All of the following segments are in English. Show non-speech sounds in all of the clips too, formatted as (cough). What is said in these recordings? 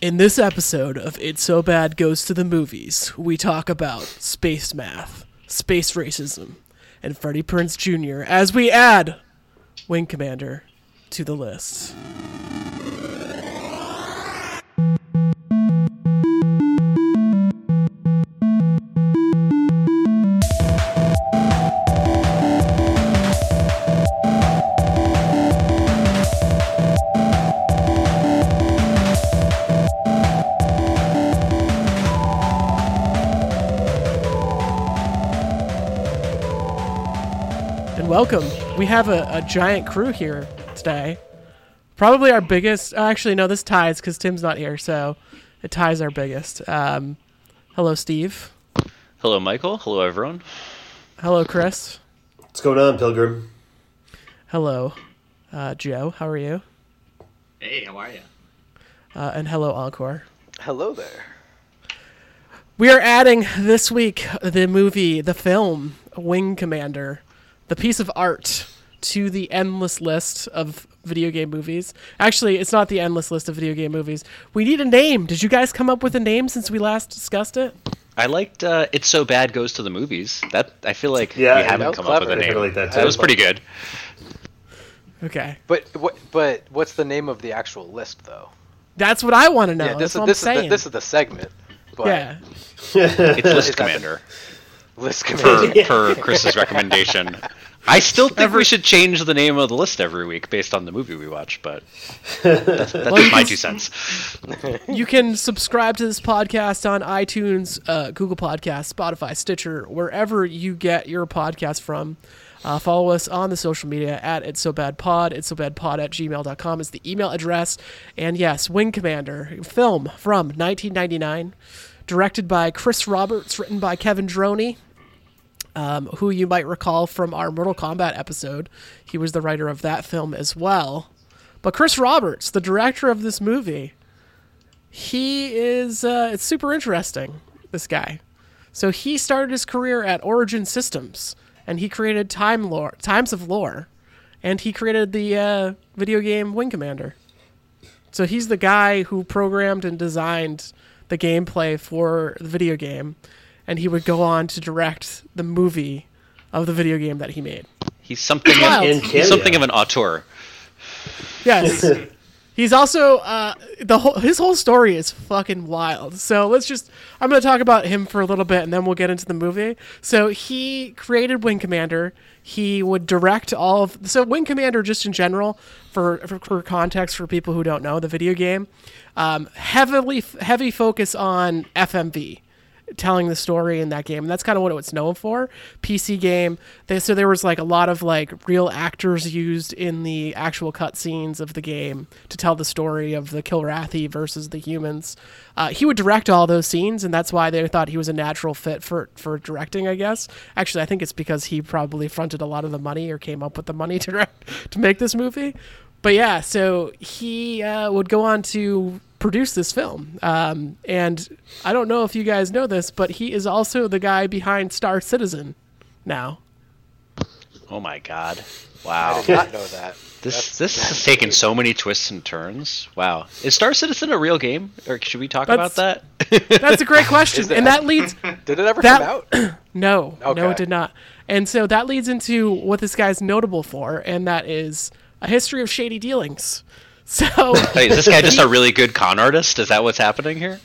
In this episode of It's So Bad Goes to the Movies, we talk about space math, space racism, and Freddie Prinze Jr. as we add Wing Commander to the list. Welcome. We have a, a giant crew here today. Probably our biggest. oh, Actually, no, this ties because Tim's not here, so it ties our biggest. Um, hello, Steve. Hello, Michael. Hello, everyone. Hello, Chris. What's going on, Pilgrim? Hello, uh, Joe. How are you? Hey, how are you? Uh, and hello, Encore. Hello there. We are adding this week the movie, the film, Wing Commander, the piece of art, to the endless list of video game movies. Actually, it's not the endless list of video game movies. We need a name. Did you guys come up with a name since we last discussed it? I liked uh, "It's So Bad Goes to the Movies." That I feel like Yeah, we haven't was come up with a name. I like that that too. was pretty good. Okay. But what? But what's the name of the actual list, though? That's what I want to know. yeah, That's this is what this I'm is the, this is the segment. But yeah. (laughs) It's List the- Commander list per, committee. per (laughs) Chris's recommendation. I still think we should change the name of the list every week based on the movie we watch, but that's, that's Well, you my can two cents. You can subscribe to this podcast on iTunes, uh, Google Podcasts, Spotify, Stitcher, wherever you get your podcast from. Uh, follow us on the social media at It's So Bad Pod. It's So Bad Pod at gmail.com is the email address. And yes, Wing Commander, film from 1999, directed by Chris Roberts, written by Kevin Droney, um, who you might recall from our Mortal Kombat episode. He was the writer of that film as well. But Chris Roberts, the director of this movie, he is uh, it's super interesting this guy so he started his career at origin systems and he created time lore times of lore and he created the uh, video game wing commander so he's the guy who programmed and designed the gameplay for the video game and he would go on to direct the movie of the video game that he made He's something. Of, And he's something of an auteur. Yes. (laughs) He's also uh, the whole his whole story is fucking wild. So let's just I'm going to talk about him for a little bit and then we'll get into the movie. So he created Wing Commander. He would direct all of so Wing Commander just in general for for, for context for people who don't know the video game. Um, heavily heavy focus on FMV telling the story in that game. And that's kind of what it was known for. PC game. They, so there was like a lot of like real actors used in the actual cutscenes of the game to tell the story of the Kilrathi versus the humans. Uh, he would direct all those scenes, and that's why they thought he was a natural fit for for directing. I guess. Actually, I think it's because he probably fronted a lot of the money or came up with the money (laughs) to direct, to make this movie. But yeah, so he uh, would go on to produce this film. Um, and I don't know if you guys know this, but he is also the guy behind Star Citizen now. Oh my god! Wow, I did not know that. This That's- this has taken so many twists and turns. Wow. Is Star Citizen a real game, or should we talk That's- about that? That's a great (laughs) question. Is it- and that leads (laughs) Did it ever That- come out? (clears throat) no, no, it did not. And so that leads into what this guy's notable for, and that is a history of shady dealings. So (laughs) Wait, is this guy (laughs) just a really good con artist? Is that what's happening here?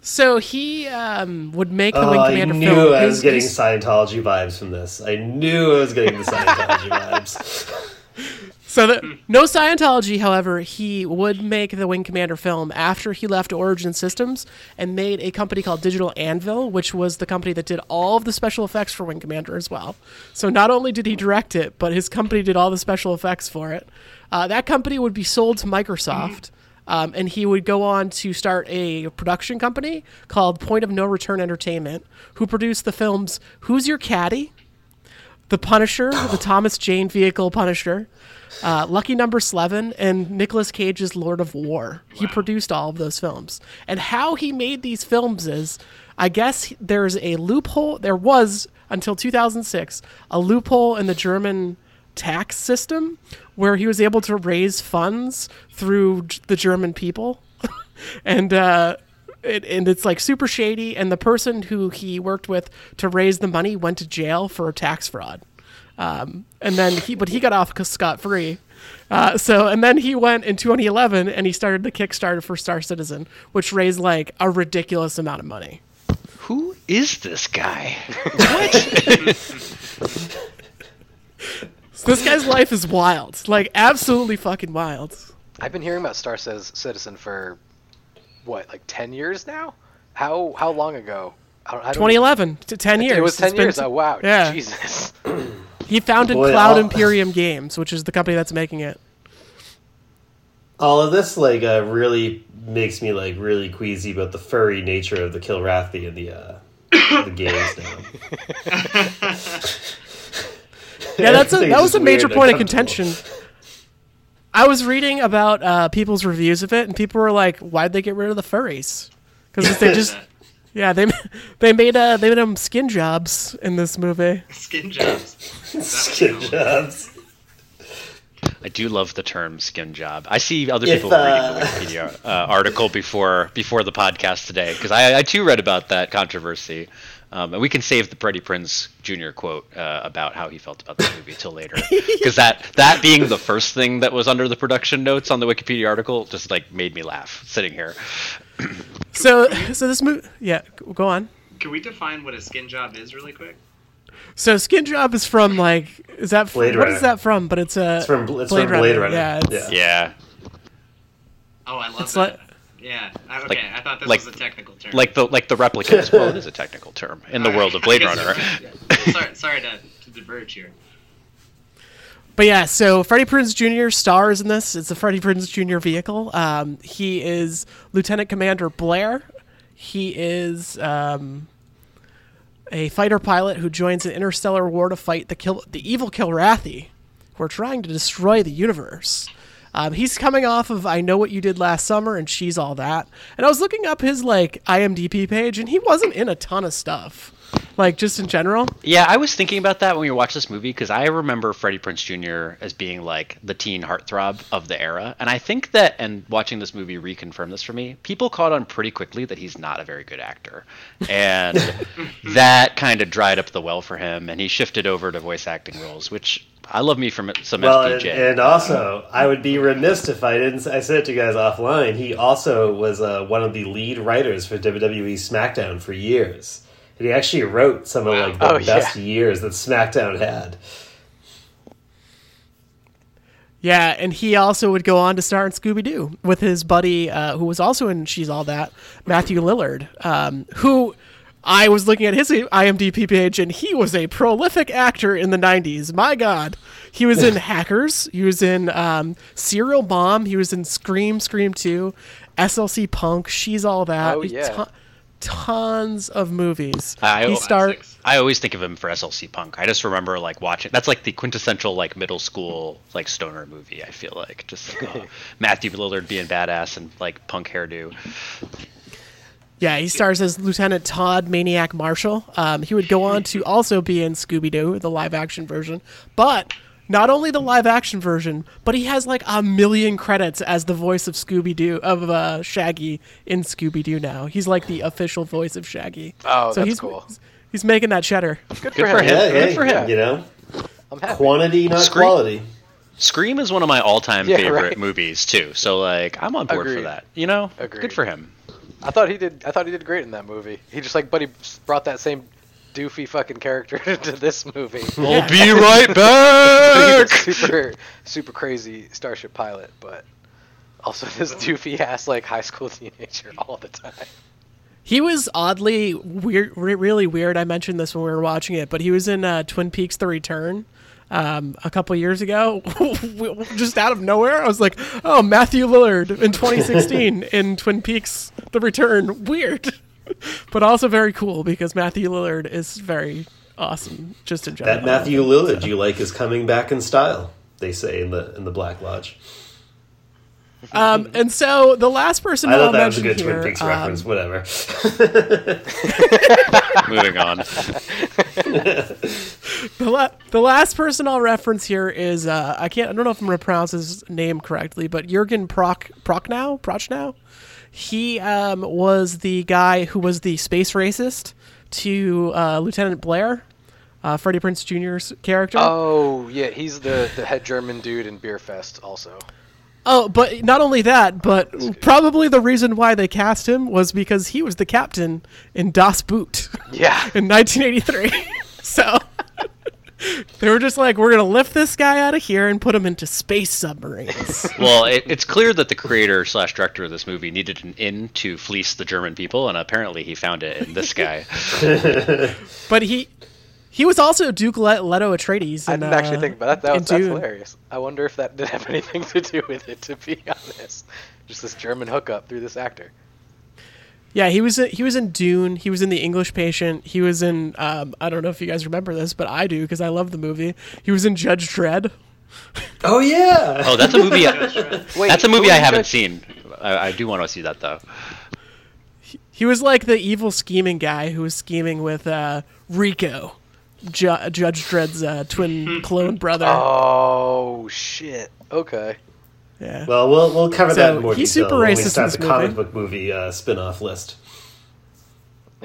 so he um, would make the Oh, Wing I Commander knew film. I His- was getting Scientology vibes from this. I knew I was getting the Scientology (laughs) vibes. So the, no Scientology, however, he would make the Wing Commander film after he left Origin Systems and made a company called Digital Anvil, which was the company that did all of the special effects for Wing Commander as well. So not only did he direct it, but his company did all the special effects for it. Uh, that company would be sold to Microsoft. Um, and he would go on to start a production company called Point of No Return Entertainment, who produced the films Who's Your Caddy? The Punisher, the Thomas Jane vehicle Punisher, uh, Lucky Number Slevin, and Nicolas Cage's Lord of War. He produced all of those films. And how he made these films is, I guess there's a loophole. There was until 2006 a loophole in the German tax system where he was able to raise funds through the German people. (laughs) and uh, it, and it's like super shady. And the person who he worked with to raise the money went to jail for tax fraud. Um, and then he, but he got off scot free. Uh, so, and then he went in 2011 and he started the Kickstarter for Star Citizen, which raised like a ridiculous amount of money. Who is this guy? So (laughs) this guy's life is wild, like absolutely fucking wild. I've been hearing about Star Citizen for what, like ten years now? How how long ago? I don't, I don't- 2011 to 10 years. It was It's ten been- years. Oh wow, Yeah. Jesus. (clears throat) He founded Boy, Cloud I'll- Imperium Games, which is the company that's making it. All of this like uh, really makes me like really queasy about the furry nature of the Kilrathi and the uh, the games now. (laughs) Yeah, that's a, that was a major point of contention. I was reading about uh, people's reviews of it, and people were like, "Why'd they get rid of the furries?" Because they just, (laughs) yeah, they they made uh they made them skin jobs in this movie. Skin jobs. (laughs) Skin jobs. I do love the term "skin job." I see other If, people uh, reading the Wikipedia uh, article before before the podcast today because I, I too read about that controversy, um, and we can save the Freddie Prinz Jr. quote uh, about how he felt about the movie till (laughs) later because that that being the first thing that was under the production notes on the Wikipedia article just like made me laugh sitting here. (coughs) So so this movie, yeah, go on. Can we define what a skin job is really quick? So skin job is from like is that from, Blade what Runner. is that from? But it's a It's from it's from Blade Runner. Yeah, it's, Yeah, Oh, I love It's that. like- yeah. I, okay, like- I thought this like- was a technical term. like the like the replicants. well, (laughs) it is a technical term in the world of Blade (laughs) Runner. yeah. sorry, sorry to, to diverge here. But yeah, so Freddie Prinze Jr. stars in this. It's a Freddie Prinze Jr. vehicle. Um, he is Lieutenant Commander Blair. He is um, a fighter pilot who joins an interstellar war to fight the kill the evil Kilrathi, who are trying to destroy the universe. Um, he's coming off of I Know What You Did Last Summer and She's All That. And I was looking up his like IMDb page, and he wasn't in a ton of stuff, like just in general. Yeah, I was thinking about that when we watched this movie because I remember Freddie Prinze Jr. as being like the teen heartthrob of the era, and I think that, and watching this movie reconfirmed this for me. People caught on pretty quickly that he's not a very good actor, and (laughs) that kind of dried up the well for him, and he shifted over to voice acting roles, which I love me from some Well, and, FPJ. and also, I would be remiss if I didn't. I said it to you guys offline. He also was uh, one of the lead writers for WWE SmackDown for years. And he actually wrote some of like the Oh, yeah. best years that SmackDown had. Yeah, and he also would go on to star in Scooby Doo with his buddy, uh, who was also in She's All That, Matthew Lillard, um, who I was looking at his IMDb page, and he was a prolific actor in the 90s. My God. He was in Hackers, he was in um, Serial Mom, he was in Scream, Scream 2, SLC Punk, She's All That. Oh, yeah. Ton- tons of movies. I- he starred. I always think of him for SLC Punk. I just remember like watching. That's like the quintessential like middle school like stoner movie. I feel like just like, oh, (laughs) Matthew Lillard being badass and like punk hairdo. Yeah, he stars as Lieutenant Todd Maniac Marshall. Um, he would go on to also be in Scooby Doo, the live action version. But not only the live action version, but he has like a million credits as the voice of Scooby Doo, of uh, Shaggy in Scooby Doo now. He's like the official voice of Shaggy. Oh, that's he's, cool. He's making that cheddar. Good, Good for for him. him. Yeah, Good hey, for him. You know, I'm happy. quantity, not Scream- quality. Scream is one of my all-time Yeah, favorite right. movies too. So like I'm on board for that. You know, Agreed. good for him. I thought he did. I thought he did great in that movie. He just like, but he brought that same doofy fucking character (laughs) to this movie. I'll be right (laughs) back. super, super crazy Starship pilot, but also this doofy ass like high school (laughs) teenager all the time. He was oddly weird, re- really weird. I mentioned this when we were watching it, but he was in uh, Twin Peaks: The Return um, a couple years ago. (laughs) Just out of nowhere, I was like, "Oh, Matthew Lillard in 2016 (laughs) in Twin Peaks: The Return." Weird, but also very cool because Matthew Lillard is very awesome, just in general. That Matthew Lillard you like is coming back in style. They say in the in the Black Lodge. Um, and so the last person I I'll thought that was a mention good here, Twin Peaks um, reference. Whatever. (laughs) Moving on. (laughs) The, la- the last person I'll reference here is uh, I can't I don't know if I'm gonna pronounce his name correctly, but Jurgen Proch Prochnow Prochnow. He um, was the guy who was the space racist to uh, Lieutenant Blair, uh, Freddie Prinze Jr.'s character. Oh yeah, he's the the head German dude in Beerfest also. Oh, but not only that, but probably the reason why they cast him was because he was the captain in Das Boot Yeah. (laughs) in 1983. (laughs) so (laughs) they were just like, we're going to lift this guy out of here and put him into space submarines. Well, it, it's clear that the creator slash director of this movie needed an in to fleece the German people, and apparently he found it in this guy. but he. He was also Duke Le- Leto Atreides. I didn't actually uh, think about that. That was that's Dune. hilarious. I wonder if that did have (laughs) anything to do with it. To be (laughs) honest, just this German hookup through this actor. Yeah, he was he was in Dune. He was in The English Patient. He was in um, I don't know if you guys remember this, but I do because I love the movie. He was in Judge Dredd. (laughs) Oh yeah. Oh, that's a movie. I, Wait, that's a movie I haven't judge- seen. I, I do want to see that though. He was like the evil scheming guy who was scheming with uh, Rico, Ju- Judge Dredd's uh, twin (laughs) clone brother. Oh shit. Okay. yeah. Well, we'll we'll cover So, that in more he's detail super when we racist in start this the comic movie. book movie uh, spin-off list. (laughs)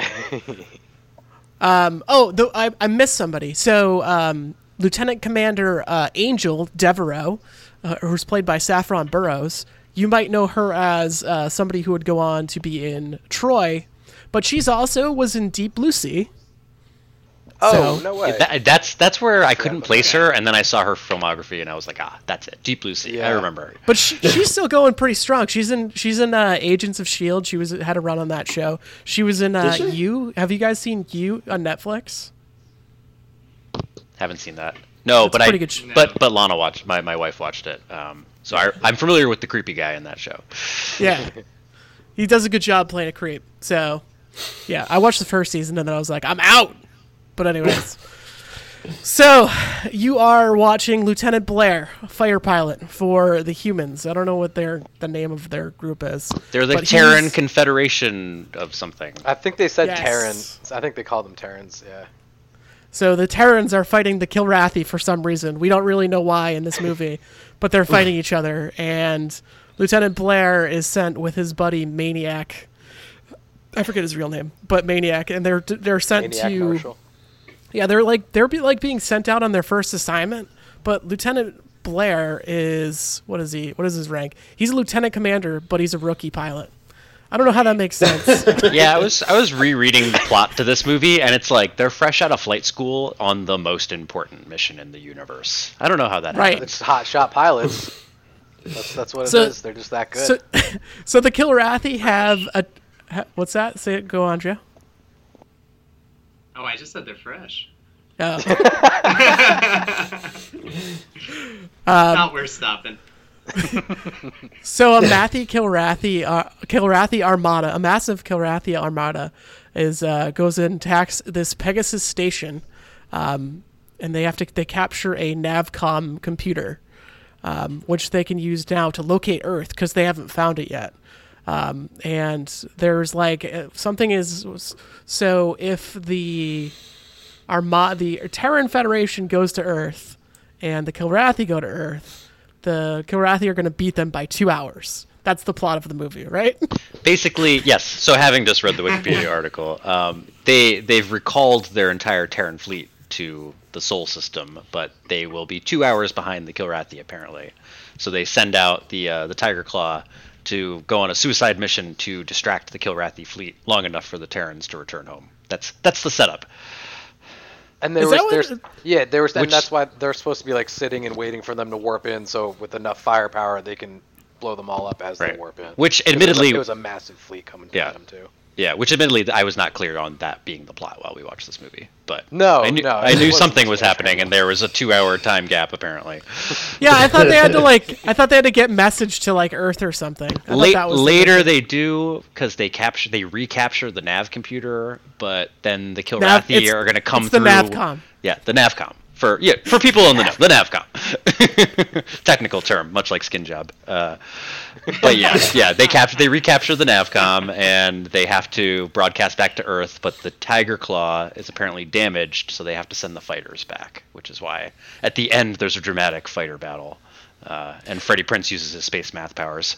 Oh, the, I, I missed somebody. So, um, Lieutenant Commander uh, Angel Devereaux, uh, who's played by Saffron Burrows, you might know her as uh, somebody who would go on to be in Troy, but she's also was in Deep Blue Sea. Oh So- no way. That, that's that's where I couldn't place her, and then I saw her filmography, and I was like, ah, that's it. Deep Blue Sea. I remember. But she, (laughs) she's still going pretty strong. She's in she's in uh, Agents of Shield. She was had a run on that show. She was in uh, she? You. Have you guys seen You on Netflix? Haven't seen that. No, That's but a I. pretty good sh- but but Lana watched. My, my wife watched it. Um, so I, I'm familiar with the creepy guy in that show. Yeah, (laughs) he does a good job playing a creep. So, yeah, I watched the first season and then I was like, I'm out. But anyways, so you are watching Lieutenant Blair, fire pilot for the humans. I don't know what their the name of their group is. They're the Terran he's- Confederation of something. I think they said Yes. Terran. I think they called them Terrans. Yeah. So the Terrans are fighting the Kilrathi for some reason. We don't really know why in this (laughs) movie, but they're fighting each other. And Lieutenant Blair is sent with his buddy Maniac. I forget his real name, but Maniac, and they're they're sent Maniac to Marshall. Yeah they're like they're be, like being sent out on their first assignment. But Lieutenant Blair is what is he? What is his rank? He's a lieutenant commander, but he's a rookie pilot. I don't know how that makes sense. (laughs) yeah, I was I was rereading the plot to this movie, and it's like they're fresh out of flight school on the most important mission in the universe. I don't know how that Right. happened. It's hot shot pilots. That's that's what it So- is. They're just that good. so, (laughs) so the Kilrathi have a ha, what's that? Say it. Go on, Joe. Oh, I just said they're fresh. Oh. (laughs) Not worth stopping. (laughs) So a Matthew Kilrathi, uh, Kilrathi armada, a massive Kilrathi armada, is uh, goes and attacks this Pegasus station, um, and they have to they capture a Navcom computer, um, which they can use now to locate Earth because they haven't found it yet. Um, and there's like uh, something is so if the Armada, the Terran Federation goes to Earth, and the Kilrathi go to Earth. The Kilrathi are going to beat them by two hours. That's the plot of the movie, right? (laughs) Basically, yes. So having just read the Wikipedia (laughs) article, um, they they've recalled their entire Terran fleet to the Sol system, but they will be two hours behind the Kilrathi apparently. So they send out the uh, the Tiger Claw to go on a suicide mission to distract the Kilrathi fleet long enough for the Terrans to return home. That's that's the setup. And there Is was that what- yeah there was and that's why they're supposed to be like sitting and waiting for them to warp in. So with enough firepower, they can blow them all up as Right. they warp in. Which 'Cause it was a- admittedly- it was a massive fleet coming to Yeah. get them too. Yeah, which admittedly I was not clear on that being the plot while we watched this movie, but No, I knew, no, I knew something was happening, and there was a two-hour time gap apparently. yeah, I thought they had to (laughs) like. I thought they had to get message to like Earth or something. I thought Late, that was the later mission. they do because they capture they recapture the nav computer, but then the Nav- Kilrathi it's- are going to come it's the. Navcom. Yeah, the Navcom for yeah for people on the know, the Navcom. (laughs) Technical term, much like skin job. Uh, but yeah, (laughs) yeah, they capture they recapture the Navcom and they have to broadcast back to Earth, but the Tiger Claw is apparently damaged, so they have to send the fighters back, which is why at the end there's a dramatic fighter battle. Uh, and Freddie Prinze uses his space math powers.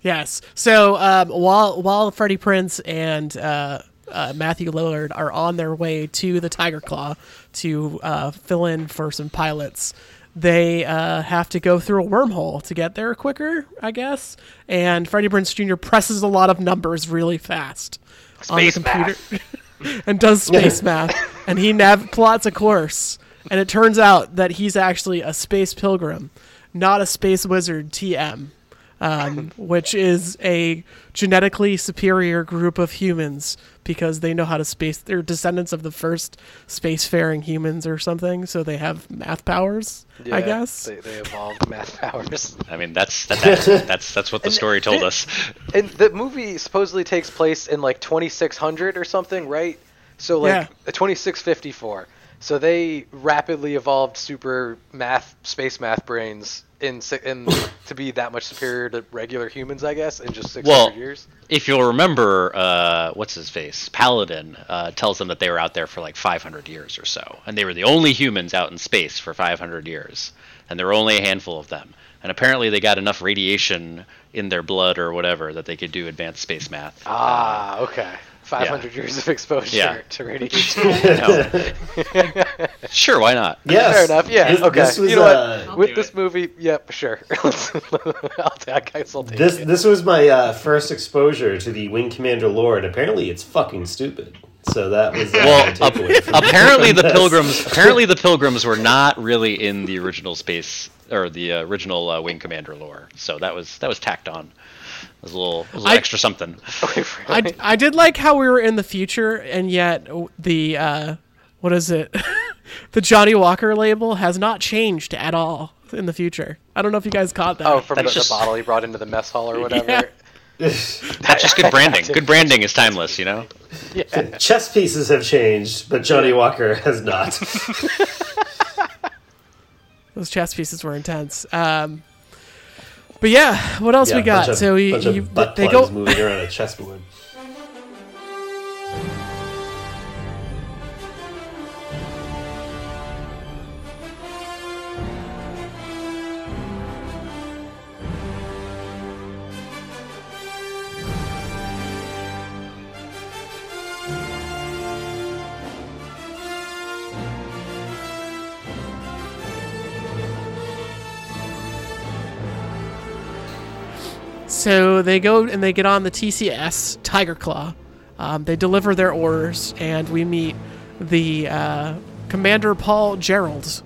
Yes. So um, while while Freddie Prinze and uh, uh, Matthew Lillard are on their way to the Tiger Claw to uh, fill in for some pilots, they uh, have to go through a wormhole to get there quicker, I guess. And Freddie Prinze Jr. presses a lot of numbers really fast on the Space computer (laughs) and does space (laughs) math. And he nav- plots a course. And it turns out that he's actually a space pilgrim, not a space wizard TM um, which is a genetically superior group of humans because they know how to space. They're descendants of the first spacefaring humans or something, so they have math powers. I guess. they, they evolved (laughs) math powers. I mean, that's that's accurate. (laughs) that's that's what the And story told thi- us. And the movie supposedly takes place in like 2600 or something, right? So like Yeah. uh, 2654. So they rapidly evolved super math, space math brains in in (coughs) to be that much superior to regular humans, I guess, in just 600 Well, years. if you'll remember, uh, what's his face? Paladin uh, tells them that they were out there for like 500 years or so, and they were the only humans out in space for 500 years, and there were only a handful of them. And apparently, they got enough radiation in their blood or whatever that they could do advanced space math. Ah, okay. 500 years of exposure Yeah. to radiation. (laughs) (laughs) (laughs) Sure, why not? Yes. Fair enough. Yeah. This, okay. This was, you know what? uh, I'll With this it. movie, yep, sure. I'll, I guess I'll take This it. this was my uh, first exposure to the Wing Commander lore, and apparently it's fucking stupid. So that was uh, Well, my takeaway from- apparently the this. pilgrims apparently the pilgrims were not really in the original space or the uh, original uh, wing commander lore so that was that was tacked on it was a little, it was a little I- extra something I, I did like how we were in the future, and yet the uh, what is it? (laughs) the Johnnie Walker label has not changed at all in the future. I don't know if you guys caught that. Oh, from the, That's the bottle he brought into the mess hall or (laughs) whatever. Yeah. (laughs) that's just good branding good branding is timeless you know Yeah. Chess pieces have changed, but Johnnie Walker has not. Those chess pieces were intense. Um, but yeah, what else Yeah, we got? of, so you, you they go. moving around a chessboard. So they go and they get on the TCS Tiger Claw. Um, they deliver their orders, and we meet the uh, Commander Paul Gerald,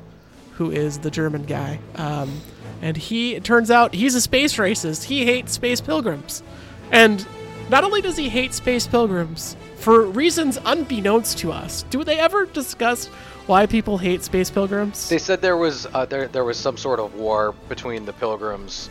who is the German guy. Um, and he, turns out, he's a space racist. He hates space pilgrims. And not only does he hate space pilgrims, for reasons unbeknownst to us, do they ever discuss why people hate space pilgrims? They said there was uh, there there was some sort of war between the Pilgrims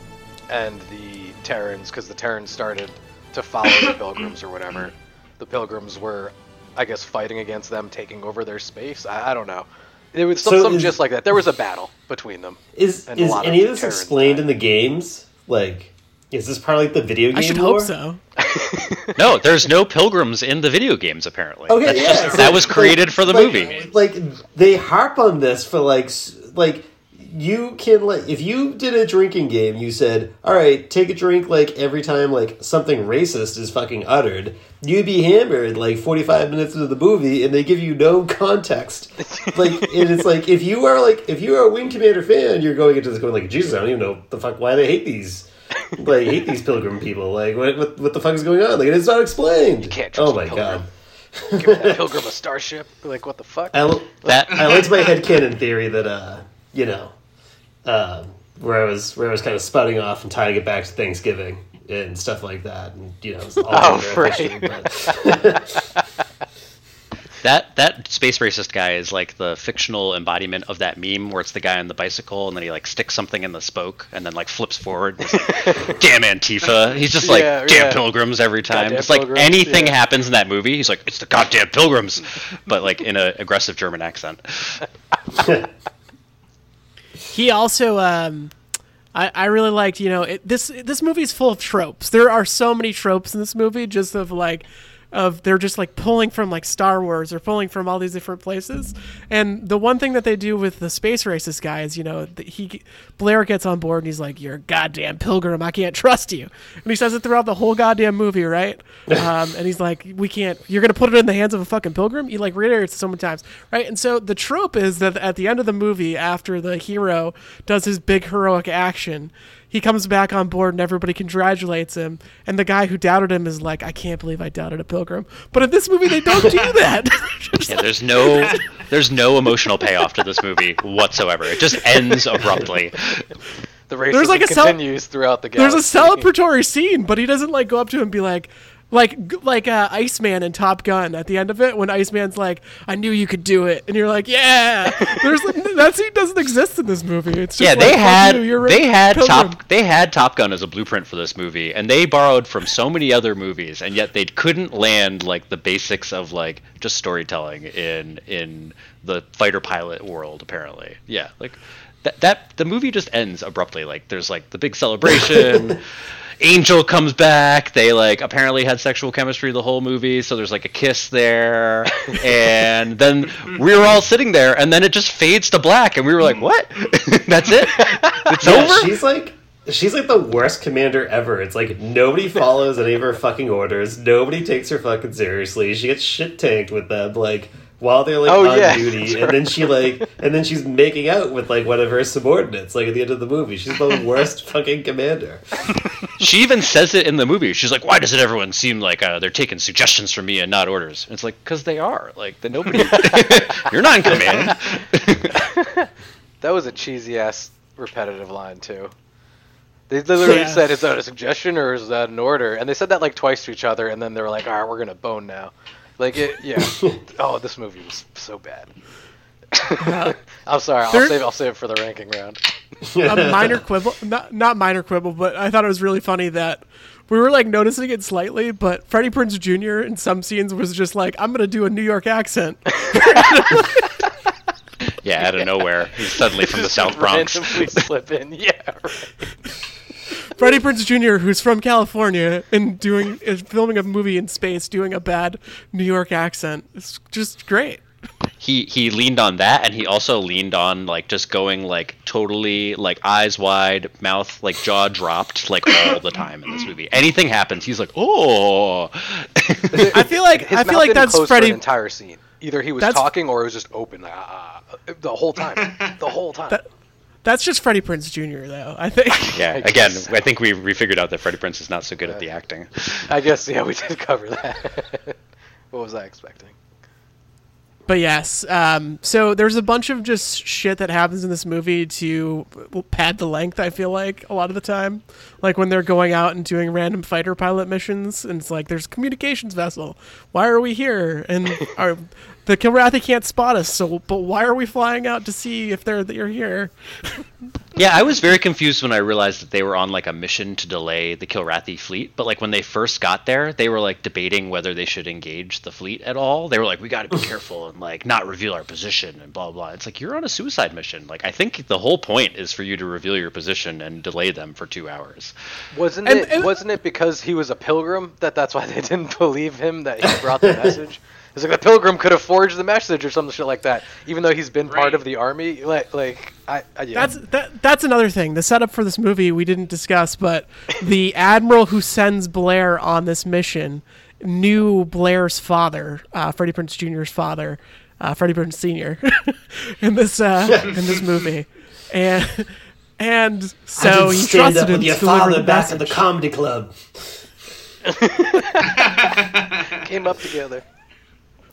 and the Terrans because the Terrans started to follow the Pilgrims or whatever. The Pilgrims were, I guess, fighting against them, taking over their space. I, I don't know. It was some, So something is- just like that. There was a battle between them. Is And is lot of any of this Terrans explained died. in the games? Like, is this part of like the video game? I should lore? hope so. (laughs) no there's no pilgrims in the video games apparently Okay, That's yeah, just- it's that was created for the like- movie Like they harp on this for like like you can like if you did a drinking game, you said, "All right, take a drink like every time like something racist is fucking uttered." You'd be hammered like forty five minutes into the movie, and they give you no context. (laughs) Like, and it's like if you are like if you are a Wing Commander fan, you're going into this going like, "Jesus, I don't even know the fuck why they hate these." like hate these pilgrim people. Like what, what what the fuck is going on? Like it's not explained. You can't oh my a god. pilgrim. Give that (laughs) Pilgrim a starship. Like what the fuck? I, l- that I liked my (laughs) headcanon theory that uh, you know, um, where I was where I was kind of spouting off and tying it back to Thanksgiving and stuff like that, and you know, it was all (laughs) Oh, over right. (laughs) fiction, That that space racist guy is like the fictional embodiment of that meme where it's the guy on the bicycle and then he like sticks something in the spoke and then like flips forward. (laughs) damn Antifa. He's just like Yeah, damn yeah. pilgrims every time. Goddamn It's like anything yeah. happens in that movie, he's like it's the goddamn pilgrims, but like in an aggressive German accent. He also, um, I, I really liked, you know, it, this this movie's full of tropes. There are so many tropes in this movie, just of like of they're just like pulling from like Star Wars or pulling from all these different places. And the one thing that they do with the space races guy is, you know, he Blair gets on board and he's like, "You're a goddamn pilgrim. I can't trust you." And he says it throughout the whole goddamn movie, right? (laughs) Um, and he's like, "We can't. You're gonna put it in the hands of a fucking pilgrim." He like reiterates it so many times, right? And so the trope is that at the end of the movie, after the hero does his big heroic action, he comes back on board and everybody congratulates him. And the guy who doubted him is like, I can't believe I doubted a pilgrim. But in this movie, they don't do (laughs) that. Just (laughs) Yeah, there's no there's no emotional payoff to this movie whatsoever. It just ends abruptly. The racism There's like a cel- continues throughout the game. There's a celebratory scene, but he doesn't like go up to him and be like, like like uh, Iceman in Top Gun at the end of it when Iceman's like, "I knew you could do it," and you're like, "Yeah." (laughs) There's that scene doesn't exist in this movie. It's just Yeah, they "Fuck had you, they had pilgrim." Top they had Top Gun as a blueprint for this movie, and they borrowed from so many other movies, and yet they couldn't land like the basics of like just storytelling in in the fighter pilot world. Apparently, yeah, like that that the movie just ends abruptly. Like there's like the big celebration. (laughs) Angel comes back. They like apparently had sexual chemistry the whole movie, so there's like a kiss there, (laughs) and then we were all sitting there, and then it just fades to black, and we were like, "What? (laughs) That's it? (laughs) It's Yeah, over?" she's like she's like the worst commander ever. It's like nobody follows any of her fucking orders. Nobody takes her fucking seriously. She gets shit tanked with them like while they're like Oh, on yeah, duty, that's and then she like and then she's making out with like one of her subordinates like at the end of the movie. She's the worst fucking commander. She even says it in the movie. She's like, "Why does it everyone seem like uh, they're taking suggestions from me and not orders?" And it's like, "Cause they are. Like, the nobody. (laughs) (laughs) You're not in command." (laughs) That was a cheesy ass repetitive line too. They literally Yeah. said, "Is that a suggestion or is that an order?" And they said that like twice to each other, and then they were like, "All right, we're gonna bone now." Like it, yeah. oh, this movie was so bad. I'm sorry. I'll save. I'll save it for the ranking round. A (laughs) minor quibble, not not minor quibble, but I thought it was really funny that we were like noticing it slightly, but Freddie Prinze Jr. in some scenes was just like, "I'm gonna do a New York accent." (laughs) yeah, out of nowhere, he's suddenly from the South Bronx. Randomly slip in. (laughs) Yeah. Right. Freddie Prinze Jr., who's from California and doing is filming a movie in space, doing a bad New York accent. It's just great. He he leaned on that and he also leaned on like just going like totally like eyes wide mouth like jaw dropped like all the time in this (coughs) movie anything happens he's like oh I feel like His I feel like that's close for Freddie. entire scene. Either he was That's- talking or it was just open, like, ah, ah, the whole time. (laughs) The whole time. That- That's just Freddie Prinze Jr. though. I think. (laughs) yeah I again guess. i think we, we figured out that freddie prinze is not so good at the acting I guess yeah, we did cover that. (laughs) what was I expecting? But yes, um, so there's a bunch of just shit that happens in this movie to pad the length. I feel like a lot of the time, like when they're going out and doing random fighter pilot missions, and it's like there's communications vessel. Why are we here? And (laughs) our the Kilrathi can't spot us. So, but why are we flying out to see if they're they're here? (laughs) yeah i was very confused when i realized that they were on like a mission to delay the kilrathi fleet but like when they first got there they were like debating whether they should engage the fleet at all they were like we got to be (sighs) careful and like not reveal our position and blah blah it's like you're on a suicide mission like i think the whole point is for you to reveal your position and delay them for two hours Wasn't And- it? and- wasn't it because he was a pilgrim that that's why they didn't (laughs) believe him that he brought the (laughs) message? It's like the pilgrim could have forged the message or some shit like that, even though he's been part of the army. Like, like I, I yeah. That's that. That's another thing. The setup for this movie we didn't discuss, but the (laughs) admiral who sends Blair on this mission knew Blair's father, uh, Freddie Prinze Jr.'s father, uh, Freddie Prinze Sr. (laughs) in this uh, in this movie, and and so he trusted him to deliver the back at the message. comedy club. (laughs) came up together.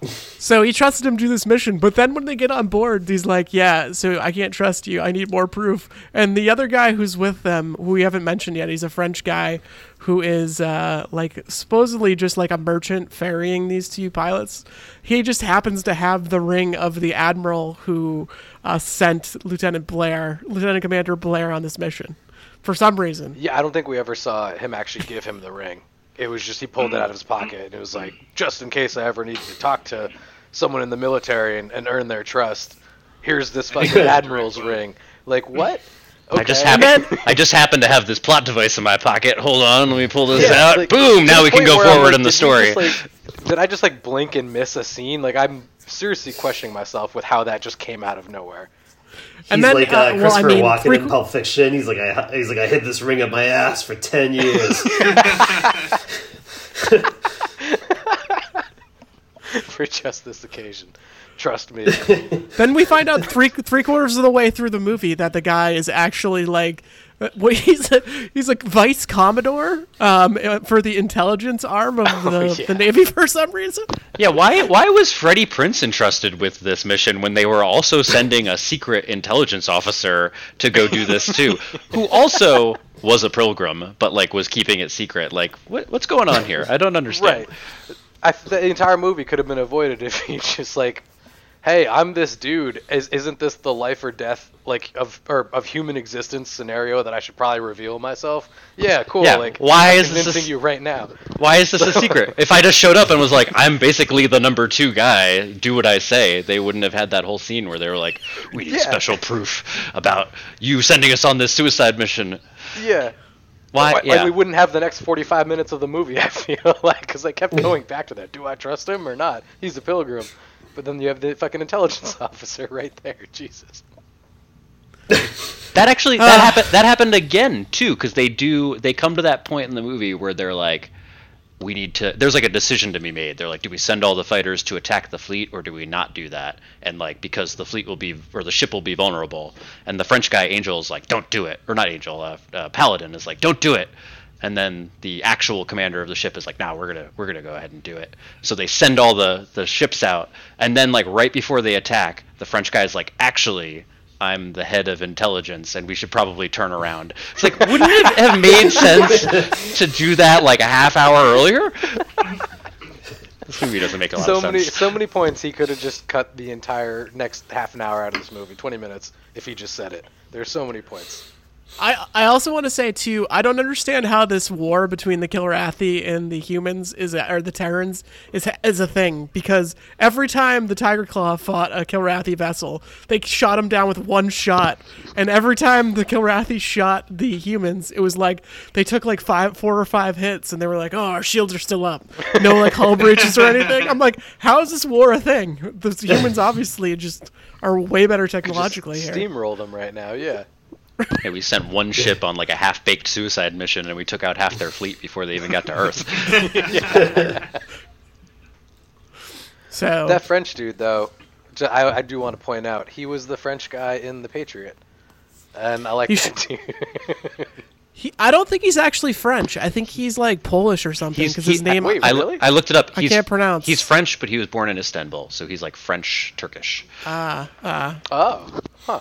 So he trusted him to do this mission, but then when they get on board, he's like, "Yeah, so I can't trust you. I need more proof." And the other guy who's with them, who we haven't mentioned yet, he's a French guy who is uh, like supposedly just like a merchant ferrying these two pilots. He just happens to have the ring of the admiral who uh, sent Lieutenant Blair, Lieutenant Commander Blair, on this mission for some reason. Yeah, I don't think we ever saw him actually give him the ring. It was just he pulled it out of his pocket and it was like, just in case I ever need to talk to someone in the military and, and earn their trust, here's this fucking (laughs) admiral's ring. Like what? I just Okay. happen I just happen to have this plot device in my pocket. Hold on, let me pull this Yeah, out. like, Boom! Now we can go forward like, in the story. just, like- did I just like blink and miss a scene? Like I'm seriously questioning myself with how that just came out of nowhere. He's And then, like uh, uh, well, Christopher I mean, Walken three- in Pulp Fiction. He's like, I, he's like, I hid this ring up my ass for ten years. (laughs) (laughs) for just this occasion. Trust me. Then we find out (laughs) three three quarters of the way through the movie that the guy is actually like, (laughs) well, he's a he's like vice commodore um, uh, for the intelligence arm of (laughs) the, yeah. the Navy for some reason. Yeah, why why was Freddie Prinze entrusted with this mission when they were also sending a secret intelligence officer to go do this too, (laughs) who also was a pilgrim but like was keeping it secret? Like, what what's going on here? I don't understand. right. I, the entire movie could have been avoided if he just like, hey, I'm this dude. Is isn't this the life or death like of or of human existence scenario that I should probably reveal myself? Yeah, cool. Yeah, Like, why I'm is this a you right now? Why is this a secret? (laughs) If I just showed up and was like, I'm basically the number two guy, do what I say, they wouldn't have had that whole scene where they were like, we need Yeah. special proof about you sending us on this suicide mission. Yeah. Why? Like, yeah. we wouldn't have the next 45 minutes of the movie, (laughs) I feel like, because they kept going back to that. Do I trust him or not? He's a pilgrim. But then you have the fucking intelligence (laughs) officer right there. Jesus. That actually that Ah. happened that happened again too because they do they come to that point in the movie where they're like we need to there's like a decision to be made. They're like do we send all the fighters to attack the fleet or do we not do that? And like because the fleet will be or the ship will be vulnerable. And the french guy angel is like don't do it. Or not angel uh, uh, paladin is like don't do it. And then the actual commander of the ship is like nah we're gonna we're gonna go ahead and do it. So they send all the the ships out. And then like right before they attack the french guy's like actually I'm the head of intelligence, and we should probably turn around. It's like, wouldn't it have made (laughs) sense to do that like a half hour earlier? This movie doesn't make a lot So of many, sense. so many points. He could have just cut the entire next half an hour out of this movie, 20 minutes, if he just said it. There's so many points. I I also want to say too, I don't understand how this war between the Kilrathi and the humans is or the Terrans is is a thing because every time the Tiger Claw fought a Kilrathi vessel, they shot him down with one shot, and every time the Kilrathi shot the humans, it was like they took like five, four or five hits, and they were like, "Oh, our shields are still up, no like hull breaches or anything." I'm like, how is this war a thing? The humans obviously just are way better technologically just here. steamroll them right now, yeah. (laughs) Yeah, we sent one ship on like a half-baked suicide mission, and we took out half their fleet before they even got to Earth. (laughs) (laughs) So That French dude, though, I do want to point out, he was the French guy in The Patriot. And I like He that too. He, I don't think he's actually French. I think he's like Polish or something because his name. wait, I, Really? I looked it up. I can't pronounce. He's French, but he was born in Istanbul, so he's like French Turkish. Ah, ah. oh, huh.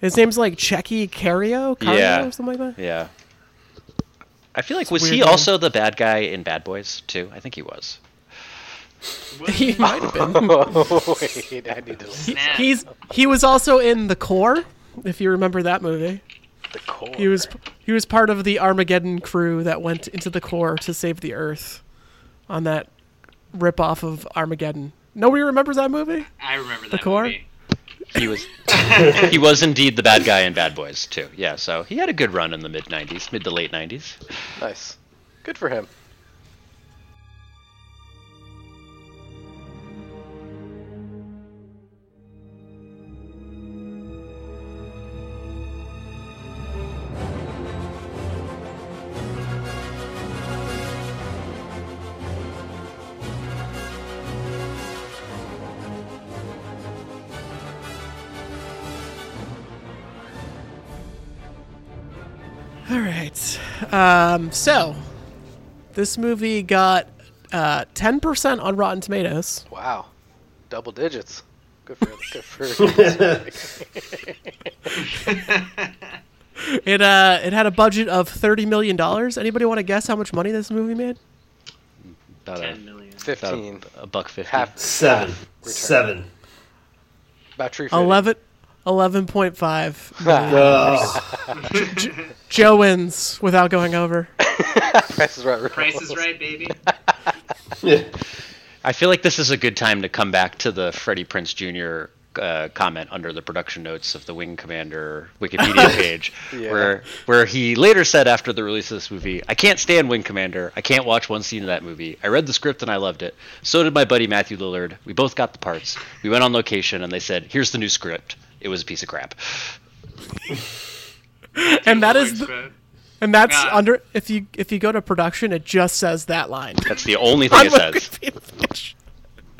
His name's like Tchéky Karyo, Karyo Yeah. or something like that. Yeah. I feel like was he name. also the bad guy in Bad Boys too? I think he was. (laughs) He might have been. (laughs) Wait, I need to look He's he was also in the Core, if you remember that movie. the core. He was he was part of the Armageddon crew that went into the Core to save the Earth, on that rip off of Armageddon. Nobody remembers that movie. I remember that the core? movie. He was (laughs) he was indeed the bad guy in Bad Boys too. Yeah, so he had a good run in the mid '90s, mid to late '90s. Nice. Good for him. right. Um, so, this movie got uh, 10% on Rotten Tomatoes. Wow. Double digits. Good for good for (laughs) (laughs) It uh it had a budget of 30 million dollars. Anybody want to guess how much money this movie made? About ten million. 15 a, a buck 50. Half, seven. Half seven. About 11 Eleven point five. (laughs) Joe wins without going over. (laughs) Price is right. Price is right, baby. (laughs) yeah. I feel like this is a good time to come back to the Freddie Prinze Jr. Uh, comment under the production notes of the Wing Commander Wikipedia page, yeah. where where he later said after the release of this movie, "I can't stand Wing Commander. I can't watch one scene of that movie. I read the script and I loved it. So did my buddy Matthew Lillard. We both got the parts. We went on location and they said, "Here's the new script. It was a piece of crap. and that is the, and that's Yeah. under if you if you go to production, it just says that line. That's the only thing it (laughs) says.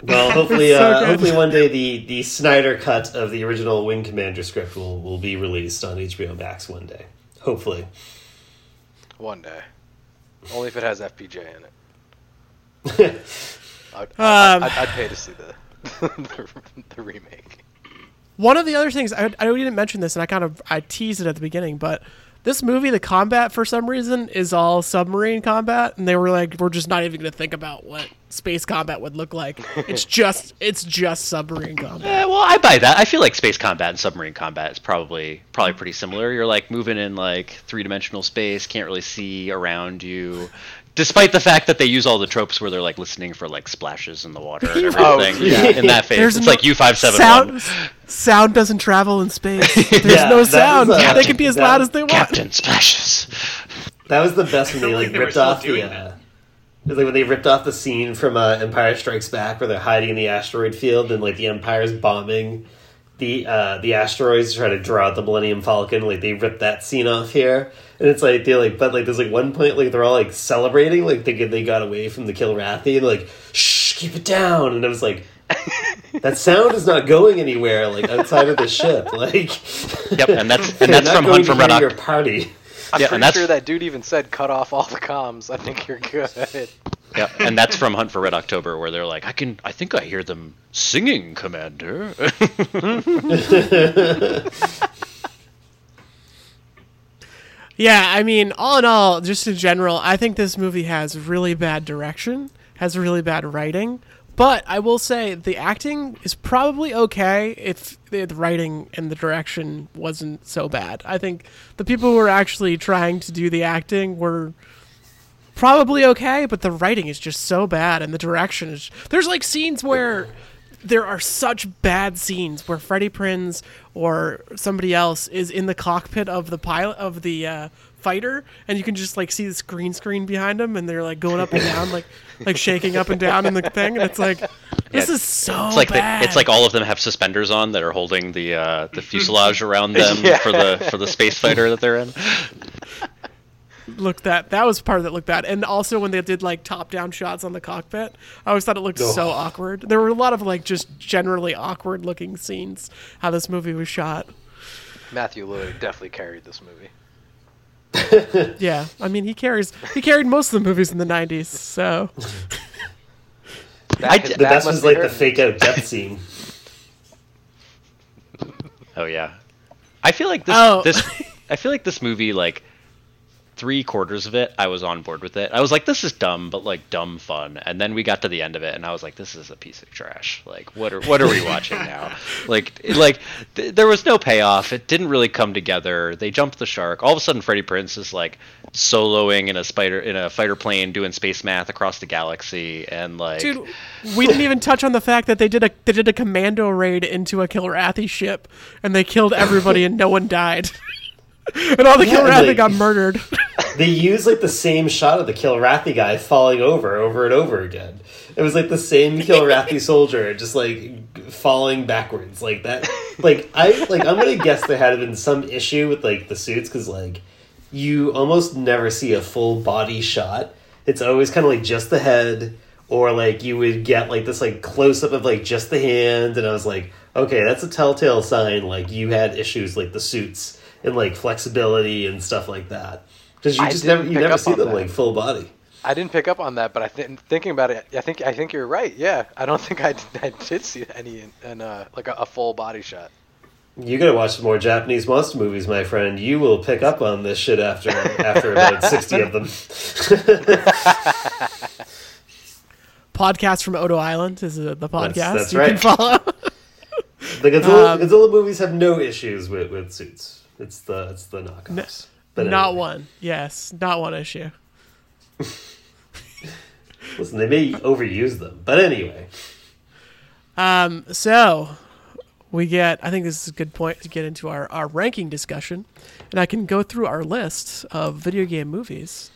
Well, (laughs) hopefully, So uh, hopefully one day the, the Snyder cut of the original Wing Commander script will, will be released on HBO Max one day. Hopefully. One day. Only if it has FPJ in it. (laughs) I'd, Um, I'd, I'd pay to see the the, the remake. One of the other things I, I didn't mention this, and I kind of I teased it at the beginning, but this movie, the combat for some reason is all submarine combat, and they were like, we're just not even going to think about what space combat would look like. (laughs) It's just it's just submarine combat. Eh, well, I buy that. I feel like space combat and submarine combat is probably probably pretty similar. You're like moving in like three dimensional space, can't really see around you. Despite the fact that they use all the tropes where they're like listening for like splashes in the water and (laughs) everything. Oh, yeah. In that (laughs) phase, There's it's no- like U five seven sound, sound doesn't travel in space. (laughs) There's Yeah, no sound. was, uh, they can be as that- loud as they want. Captain splashes. That was the best when they like like they ripped off the. doing Uh, it was like when they ripped off the scene from uh, Empire Strikes Back, where they're hiding in the asteroid field, and like the Empire's bombing the uh, the asteroids to try to draw out the Millennium Falcon. Like they ripped that scene off here, and it's like they like, but like there's like one point like they're all like celebrating, like thinking they got away from the Kilrathi, and like shh, keep it down, and I was like. (laughs) that sound is not going anywhere, like outside of the ship. (laughs) Like, Yep, and that's (laughs) and that's from going Hunt to for Red your October. party. I'm Yeah, and pretty that's- sure that dude even said cut off all the comms. I think you're good. Yeah, and that's from Hunt for Red October, where they're like, I can, I think I hear them singing, Commander. (laughs) Yeah, I mean, all in all, just in general, I think this movie has really bad direction, has really bad writing. But I will say the acting is probably okay if the the writing and the direction wasn't so bad. I think the people who were actually trying to do the acting were probably okay, but the writing is just so bad and the direction is. There's like scenes where there are such bad scenes where Freddie Prinze or somebody else is in the cockpit of the pilot of the uh, fighter, and you can just like see this green screen behind them, and they're like going up and down, like like shaking up and down in the thing, and it's like this Yeah, is so It's like bad. the, it's like all of them have suspenders on that are holding the uh, the fuselage around (laughs) them Yeah. for the for the space fighter that they're in. (laughs) looked that that was part of that looked bad. And also when they did like top down shots on the cockpit i always thought it looked so awkward. There were a lot of like just generally awkward looking scenes how this movie was shot. Matthew Lillard definitely carried this movie. (laughs) yeah i mean he carries he carried most of the movies in the 90s so. (laughs) That, I his did- The best was like the fake out death scene. (laughs) Oh yeah, I feel like this Oh. this I feel like this movie like three quarters of it I was on board with it. I was like, this is dumb, but like dumb fun. And then we got to the end of it, and I was like, this is a piece of trash. Like, what are what are we watching now? (laughs) Like, like th- there was no payoff. It didn't really come together. They jumped the shark. All of a sudden, Freddie Prinze is like soloing in a spider in a fighter plane, doing space math across the galaxy, and like. dude we didn't even touch on the fact that they did a they did a commando raid into a Kilrathi ship and they killed everybody and no one died (laughs) and all the Yeah, Kilrathi like- got murdered (laughs) They used like the same shot of the Kilrathi guy falling over, over and over again. It was like the same Kilrathi (laughs) soldier, just like falling backwards, like that. Like I, like I'm gonna guess there had been some issue with like the suits because like you almost never see a full body shot. It's always kind of like just the head, or like you would get like this like close up of like just the hand, and I was like, okay, that's a telltale sign like you had issues like the suits and like flexibility and stuff like that. Because you I just never you never see them that. like full body. I didn't pick up on that, but I think thinking about it, I think I think you're right. Yeah, I don't (laughs) think I, I did see any in, in uh, like a, a full body shot. You gotta watch some more Japanese monster movies, my friend. You will pick up on this shit after after about (laughs) sixty of them. (laughs) podcast from Odo Island is uh, the podcast that's you can right. follow The Godzilla, Um, Godzilla movies have no issues with, with suits. It's the it's the knockoffs. But not anyway. one yes not one issue (laughs) Listen, they may overuse them, but anyway. Um, so we get. I think this is a good point to get into our our ranking discussion, and I can go through our list of video game movies.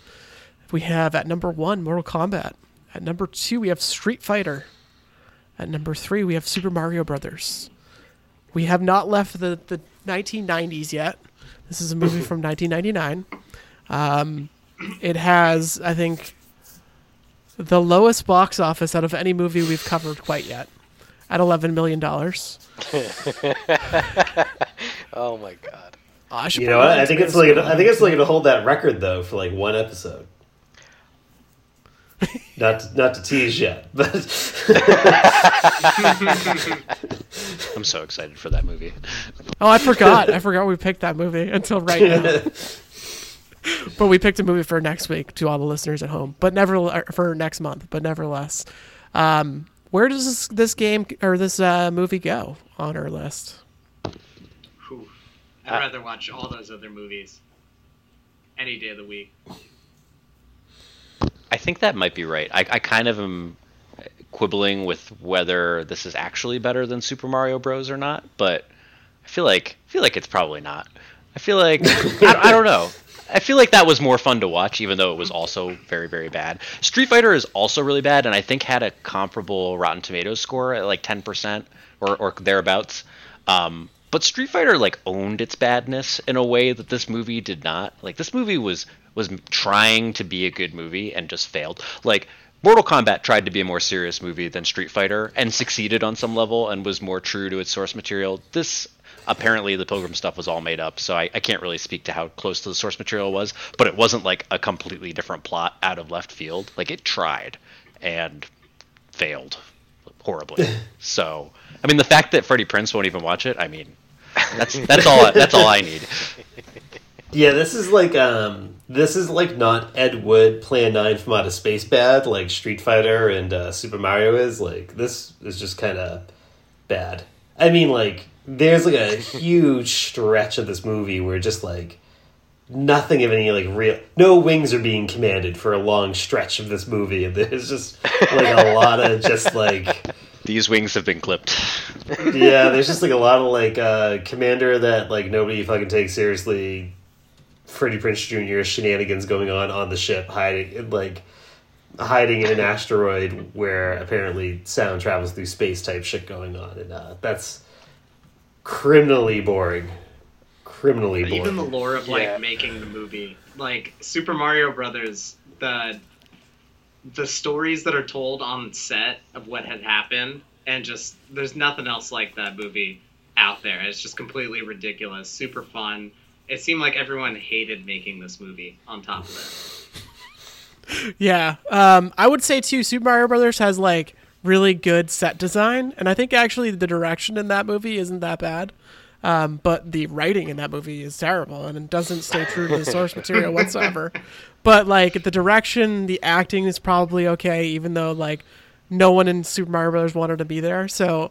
We have at number one Mortal Kombat. At number two we have Street Fighter. At number three we have Super Mario Brothers. We have not left the the 1990s yet. This is a movie from 1999. Um, it has, I think, the lowest box office out of any movie we've covered quite yet, at 11 million dollars. (laughs) Oh my god. Oh, I You know what? I think it's Tomatoes like I think it's like to hold that record though for like one episode. Not to, not to tease yet, but (laughs) I'm so excited for that movie. Oh, I forgot. I forgot we picked that movie until right now. (laughs) but we picked a movie for next week to all the listeners at home, but never for next month. But nevertheless, um, where does this, this game or this uh, movie go on our list? I'd rather watch all those other movies any day of the week. I think that might be right. I, I kind of am quibbling with whether this is actually better than Super Mario Bros. or not, but I feel like I feel like it's probably not. I feel like I, I don't know. I feel like that was more fun to watch, even though it was also very, very bad. Street Fighter is also really bad, and I think had a comparable Rotten Tomatoes score at like ten percent or, or thereabouts. Um, but Street Fighter like owned its badness in a way that this movie did not. Like this movie was was trying to be a good movie and just failed. Like Mortal Kombat tried to be a more serious movie than Street Fighter and succeeded on some level and was more true to its source material. This apparently the Pilgrim stuff was all made up, so I, I can't really speak to how close to the source material was, but it wasn't like a completely different plot out of left field. Like it tried and failed horribly. (laughs) so I mean the fact that Freddie Prinze won't even watch it, I mean that's that's all that's all I need. (laughs) yeah, this is like um, this is like not Ed Wood Plan Nine from Outer Space bad like Street Fighter and uh, Super Mario is. Like this is just kind of bad. I mean, like there's like a huge stretch of this movie where just like nothing of any like real no wings are being commanded for a long stretch of this movie and there's just like a lot of just like These wings have been clipped. yeah there's just like a lot of like uh commander that like nobody fucking takes seriously freddie prinze jr shenanigans going on on the ship hiding like hiding in an asteroid where apparently sound travels through space type shit going on and uh that's criminally boring criminally boring Even the lore of like Yeah. making the movie, like Super Mario Brothers, the the stories that are told on set of what had happened, and just there's nothing else like that movie out there. It's just completely ridiculous, super fun. It seemed like everyone hated making this movie. On top of it, (laughs) Yeah, um, I would say too. Super Mario Brothers has like really good set design, and I think actually the direction in that movie isn't that bad. Um, but the writing in that movie is terrible, and it doesn't stay true to the source material (laughs) whatsoever. But like the direction, the acting is probably okay, even though like no one in Super Mario Brothers wanted to be there. So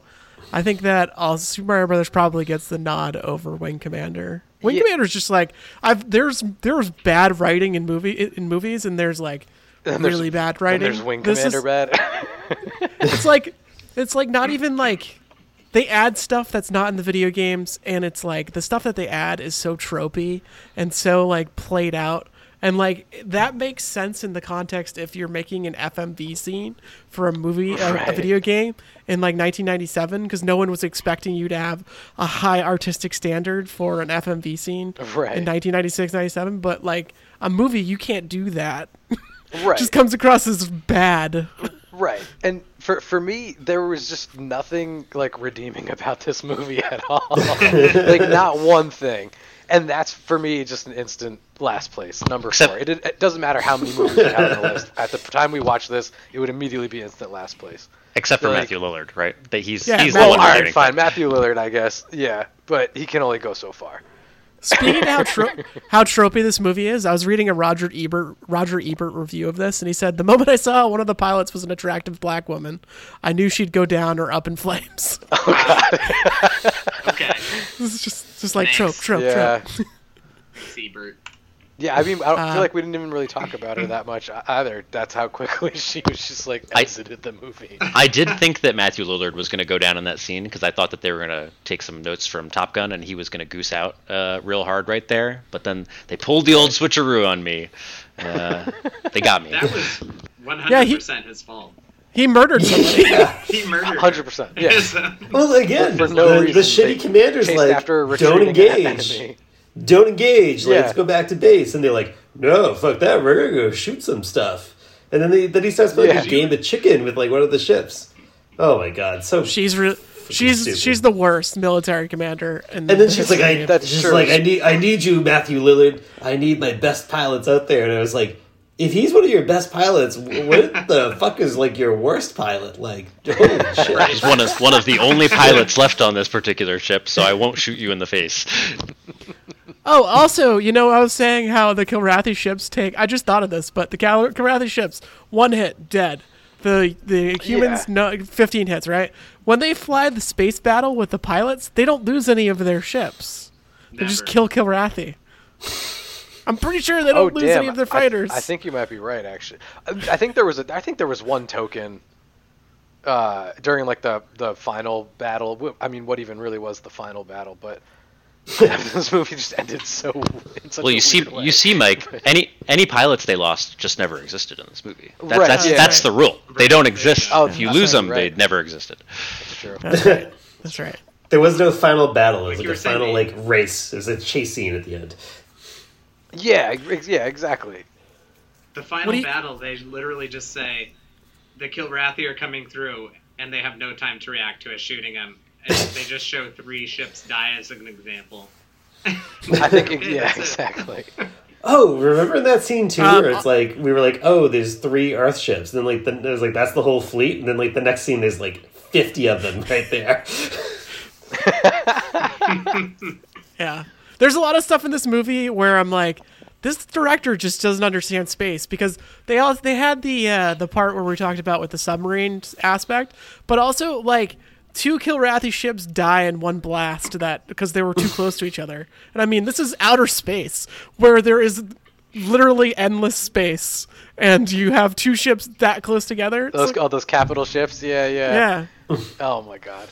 I think that all Super Mario Brothers probably gets the nod over Wing Commander. Wing Yeah. Commander's just like I've there's there's bad writing in movie in movies, and there's like And there's- really bad And writing. there's Wing This Commander is- bad. (laughs) it's like it's like not (laughs) even like they add stuff that's not in the video games and it's like the stuff that they add is so tropey and so like played out. And like that makes sense in the context if you're making an FMV scene for a movie a, a video game in like 1997 because no one was expecting you to have a high artistic standard for an FMV scene Right. in 1996 97 but like a movie you can't do that. (laughs) Right. just comes across as bad Right. And for for me, there was just nothing like redeeming about this movie at all. (laughs) like not one thing. And that's for me just an instant last place, number Except- four. It, it doesn't matter how many movies you have on the list. At the time we watch this, it would immediately be instant last place. Except for Like- Matthew Lillard, right? That he's Yeah, he's Matt- the one all right, fine. Matthew Lillard, I guess. Yeah, but he can only go so far. Speaking of how tro- (laughs) how tropey this movie is, I was reading a Roger Ebert Roger Ebert review of this, and he said the moment I saw one of the pilots was an attractive black woman, I knew she'd go down or up in flames. (laughs) Oh God. (laughs) okay, this is just just like trope, Thanks. trope, Yeah. trope. Siebert. Yeah, I mean, I don't Uh, feel like we didn't even really talk about her that much (clears throat) either. That's how quickly (laughs) she was just like I- exited the movie. I did think that Matthew Lillard was going to go down in that scene because I thought that they were going to take some notes from Top Gun and he was going to goose out uh, real hard right there. But then they pulled the old switcheroo on me. Uh, they got me. That was 100% Yeah, he- his fault. He murdered somebody. (laughs) He murdered. Hundred percent. Yeah. (laughs) Well, again, For no the, reason, the shitty commander's Chased like, after don't engage. Enemy. Don't engage. Yeah. Let's go back to base. And they're like, no, fuck that. We're going to go shoot some stuff. And then, they, then he starts playing Yeah. a game of chicken with like one of the ships. Oh my god, so She's re- she's stupid. she's the worst military commander. In And then she's like, I. That's she's true. like, I need, I need you, Matthew Lillard. I need my best pilots out there. And I was like, if he's one of your best pilots, what the (laughs) fuck is like your worst pilot? Like, holy (laughs) shit! He's one of one of the only pilots left on this particular ship, so I won't shoot you in the face. (laughs) Oh, also, you know, I was saying how the Kilrathi ships take. I just thought of this, but the Kal- Kilrathi ships, one hit, dead. The the humans, Yeah. no, fifteen hits, right? When they fly the space battle with the pilots, they don't lose any of their ships. They just kill Kilrathi. I'm pretty sure they don't lose any of their Oh, I- fighters. I, think you might be right. Actually, I, I think there was a. I think there was one token. Uh, during like the the final battle. I mean, what even really was the final battle? But (laughs) this movie just ended so. (laughs) Well, you see, way. you see, Mike. (laughs) Any any pilots they lost just never existed in this movie. That, Right, That's yeah. that's the rule. They don't exist. Oh, if you that's lose right, them, they never existed. That's true. That's right. That's right. There was no final battle. It was Like like, a final saying, like race. It was a chase scene at the end. Yeah, yeah, exactly. The final you- battle, they literally just say, the Kilrathi are coming through, and they have no time to react to us shooting them. And they just show three ships die as an example. I think it- (laughs) yeah, exactly. Oh, remember that scene too, Um, where it's like we were like, oh, there's three Earth ships, and then like the, there's like that's the whole fleet, and then like the next scene there's like fifty of them right there. (laughs) Yeah. There's a lot of stuff in this movie where I'm like, this director just doesn't understand space because they all they had the uh, the part where we talked about with the submarine aspect, but also like two Kilrathi ships die in one blast that because they were too close to each other. And I mean, this is outer space where there is literally endless space and you have two ships that close together. It's Those like- all those capital ships. Yeah, yeah. yeah. Oh my god.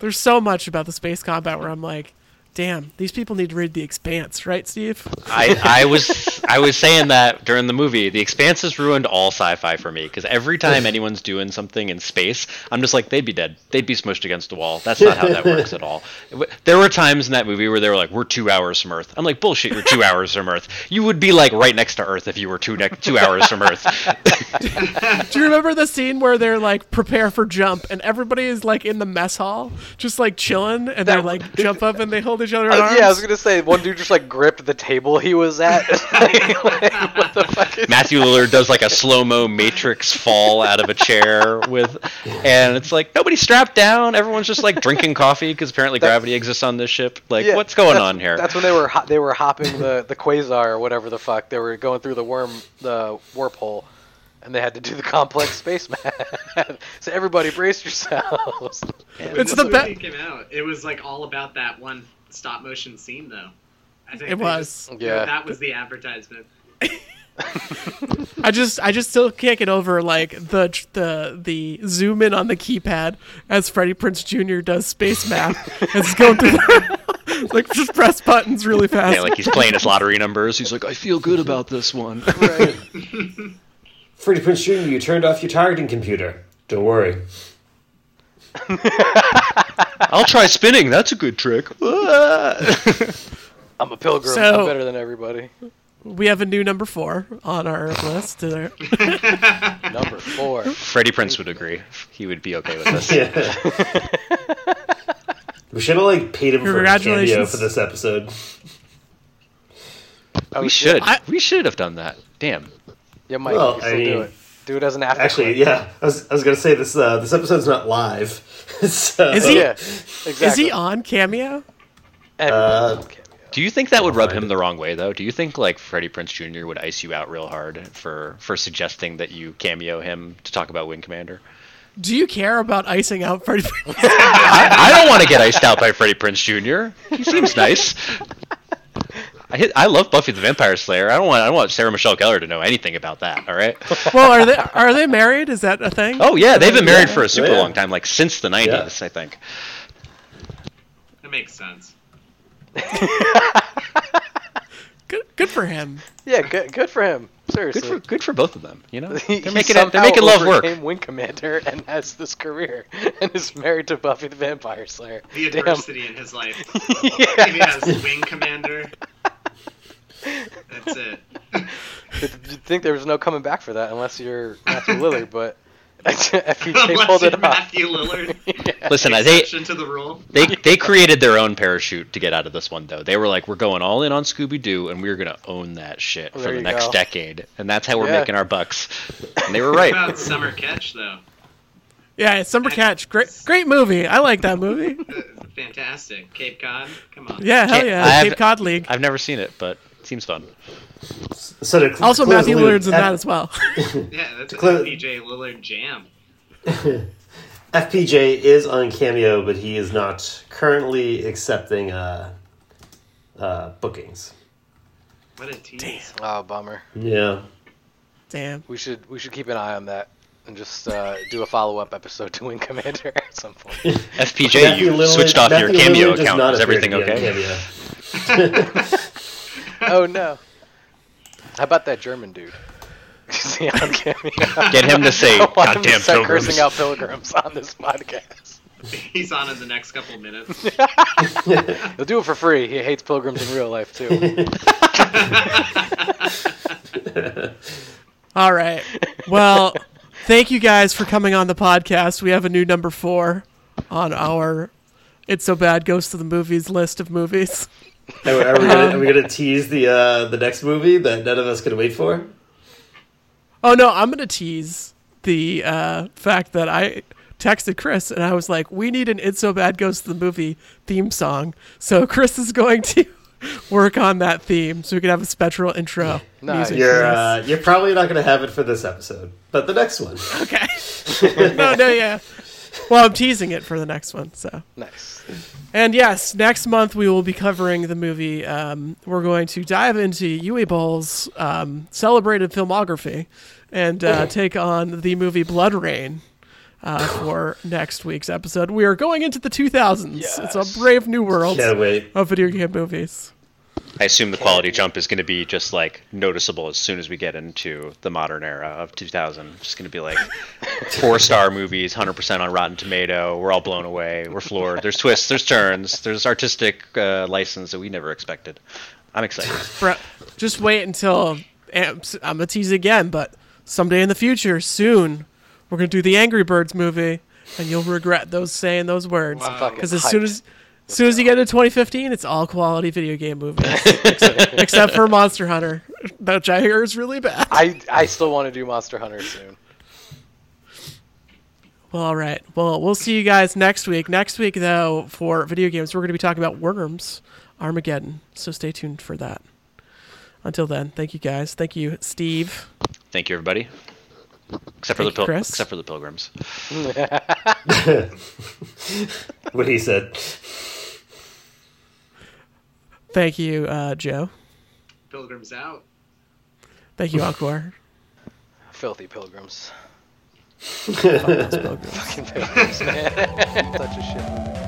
There's so much about the space combat where I'm like, damn, these people need to read The Expanse, right, Steve? I, I was (laughs) I was saying that during the movie. The Expanse has ruined all sci-fi for me because every time anyone's doing something in space, I'm just like, they'd be dead. They'd be smushed against the wall. That's not how that (laughs) works at all. There were times in that movie where they were like, "We're two hours from Earth." I'm like, "Bullshit! You're two hours from Earth. You would be like right next to Earth if you were two ne- two hours from Earth." (laughs) Do you remember the scene where they're like prepare for jump and everybody is like in the mess hall just like chilling and they're like jump up and they hold each other Uh, arms? yeah, I was gonna say one dude just like gripped the table he was at. (laughs) Like, what the fuck? Is Matthew Lillard does like a slow mo Matrix fall out of a chair with, and it's like nobody's strapped down. Everyone's just like drinking coffee because apparently gravity exists on this ship. Like, Yeah, what's going on here? That's when they were ho- they were hopping the the quasar or whatever the fuck. They were going through the worm the warp hole, and they had to do the complex space (laughs) math. so everybody brace yourselves. It's When the this be- came out, it was like all about that one stop motion scene, though. I think It was. just- Yeah. that was the advertisement. (laughs) I just I just still can't get over like the the the zoom in on the keypad as Freddie Prinze Jr. does space math as he's going through the, (laughs) like just press buttons really fast. Yeah, like he's playing his lottery numbers. He's like, I feel good about this one. (laughs) Right. Freddie Prinze Jr., you turned off your targeting computer. Don't worry. I'll try spinning. That's a good trick. (laughs) I'm a pilgrim. So- I'm better than everybody. we have a new number four on our list. (laughs) Number four. Freddie Prinze would agree. He would be okay with this. Yeah. (laughs) we should have like paid him for a cameo for this episode. Oh, We should. I- we should have done that. Damn. Yeah, Mike, Well, you I still do it. Do it as an after. Actually, clip. yeah, I was, I was gonna say this. Uh, this episode's not live. (laughs) so, Is he- Yeah. Exactly. Is he on cameo? Uh, on cameo. Do you think that would rub him the wrong way, though? Do you think like Freddie Prinze Jr. would ice you out real hard for for suggesting that you cameo him to talk about Wing Commander? Do you care about icing out Freddie? Prinze? (laughs) I, I don't want to get iced out by Freddie Prinze Jr. He seems nice. I hit, I love Buffy the Vampire Slayer. I don't want I don't want Sarah Michelle Gellar to know anything about that. All right. (laughs) Well, are they are they married? Is that a thing? Oh yeah, they've been married Yeah. for a super oh, Yeah. long time, like since the '90s, I think. That makes sense. (laughs) good, good for him. Yeah, good, good for him. Seriously. Good for good for both of them. You know, (laughs) He- they're making it, they're making love work. overcame Wing Commander and has this career and is married to Buffy the Vampire Slayer. The Damn. adversity in his life. Yeah. He has Wing Commander. That's it. (laughs) You'd think there was no coming back for that unless you're Matthew (laughs) Lillard, but (laughs) FPJ Unless pulled you're it off. Matthew Lillard. Yeah. Listen, I- they Exception to the rule. they they created their own parachute to get out of this one though. They were like, we're going all in on Scooby Doo, and we're gonna own that shit for There the you next go. decade, and that's how we're Yeah. making our bucks. And they were What right. about Summer Catch though? Yeah, it's Summer Catch. Great, great movie. I like that movie. Fantastic. Cape Cod. Come on. Yeah, hell Can't- yeah. I have- Cape Cod League. I've never seen it, but it seems fun. So to cl- Also, Matthew the loop, Lillard's in F- that as well. (laughs) Yeah, that's a Cl- PJ Lillard jam. (laughs) FPJ is on Cameo, but he is not currently accepting uh, uh, bookings. What a tease. Oh, bummer. Yeah. Damn. We should we should keep an eye on that and just uh, do a follow up episode to Wing Commander (laughs) at some point. FPJ, Matthew you Lillard- switched off your cameo Lillard account. Is everything okay? Cameo. (laughs) oh no. How about that German dude? (laughs) Is he? Get him to say, (laughs) I want "Goddamn start pilgrims." cursing out pilgrims on this podcast. He's on in the next couple minutes. He'll do it for free. He hates pilgrims in real life too. All right. Well, thank you guys for coming on the podcast. We have a new number four on our It's So Bad Goes to the Movies list of movies. Are, are we gonna, are we gonna (laughs) tease the uh, the next movie that none of us can wait for? Oh, no, I'm going to tease the uh, fact that I texted Chris and I was like, we need an It's So Bad Goes to the Movie theme song. So Chris is going to (laughs) work on that theme so we can have a special intro. Nice. music You're uh, you're probably not gonna have it for this episode, but the next one. Okay. (laughs) no, no, yeah. Well, I'm teasing it for the next one. So, nice. and yes, next month we will be covering the movie. Um, we're going to dive into Uwe Boll's um, celebrated filmography and uh, take on the movie BloodRayne. Uh, for (gasps) next week's episode, we are going into the 2000s. It's a brave new world of video game movies. I assume the quality jump is going to be just like noticeable as soon as we get into the modern era of 2000. Just going to be like (laughs) four star movies, 100% on Rotten Tomato. We're all blown away. We're floored. There's twists, there's turns, there's artistic uh, license that we never expected. I'm excited. (laughs) Bro, just wait until I'm gonna tease again, but someday in the future, soon, we're gonna do the Angry Birds movie, and you'll regret those saying those words. Wow. Fucking Because as soon hyped. as, as soon as you get into 2015, it's all quality video game movies, except, (laughs) except for Monster Hunter, which I hear is really bad. I I still want to do Monster Hunter soon. Well, all right. Well, we'll see you guys next week. Next week, though, for video games, we're going to be talking about Worms, Armageddon. So stay tuned for that. Until then, thank you guys. Thank you, Steve. Thank you, everybody. Except for the Thank you, pil- except for the pilgrims. (laughs) (laughs) What he said. Thank you, uh, Joe. Pilgrims out. Thank you, Alcor. (laughs) Filthy pilgrims. Fucking pilgrims, man. (laughs) Such a shit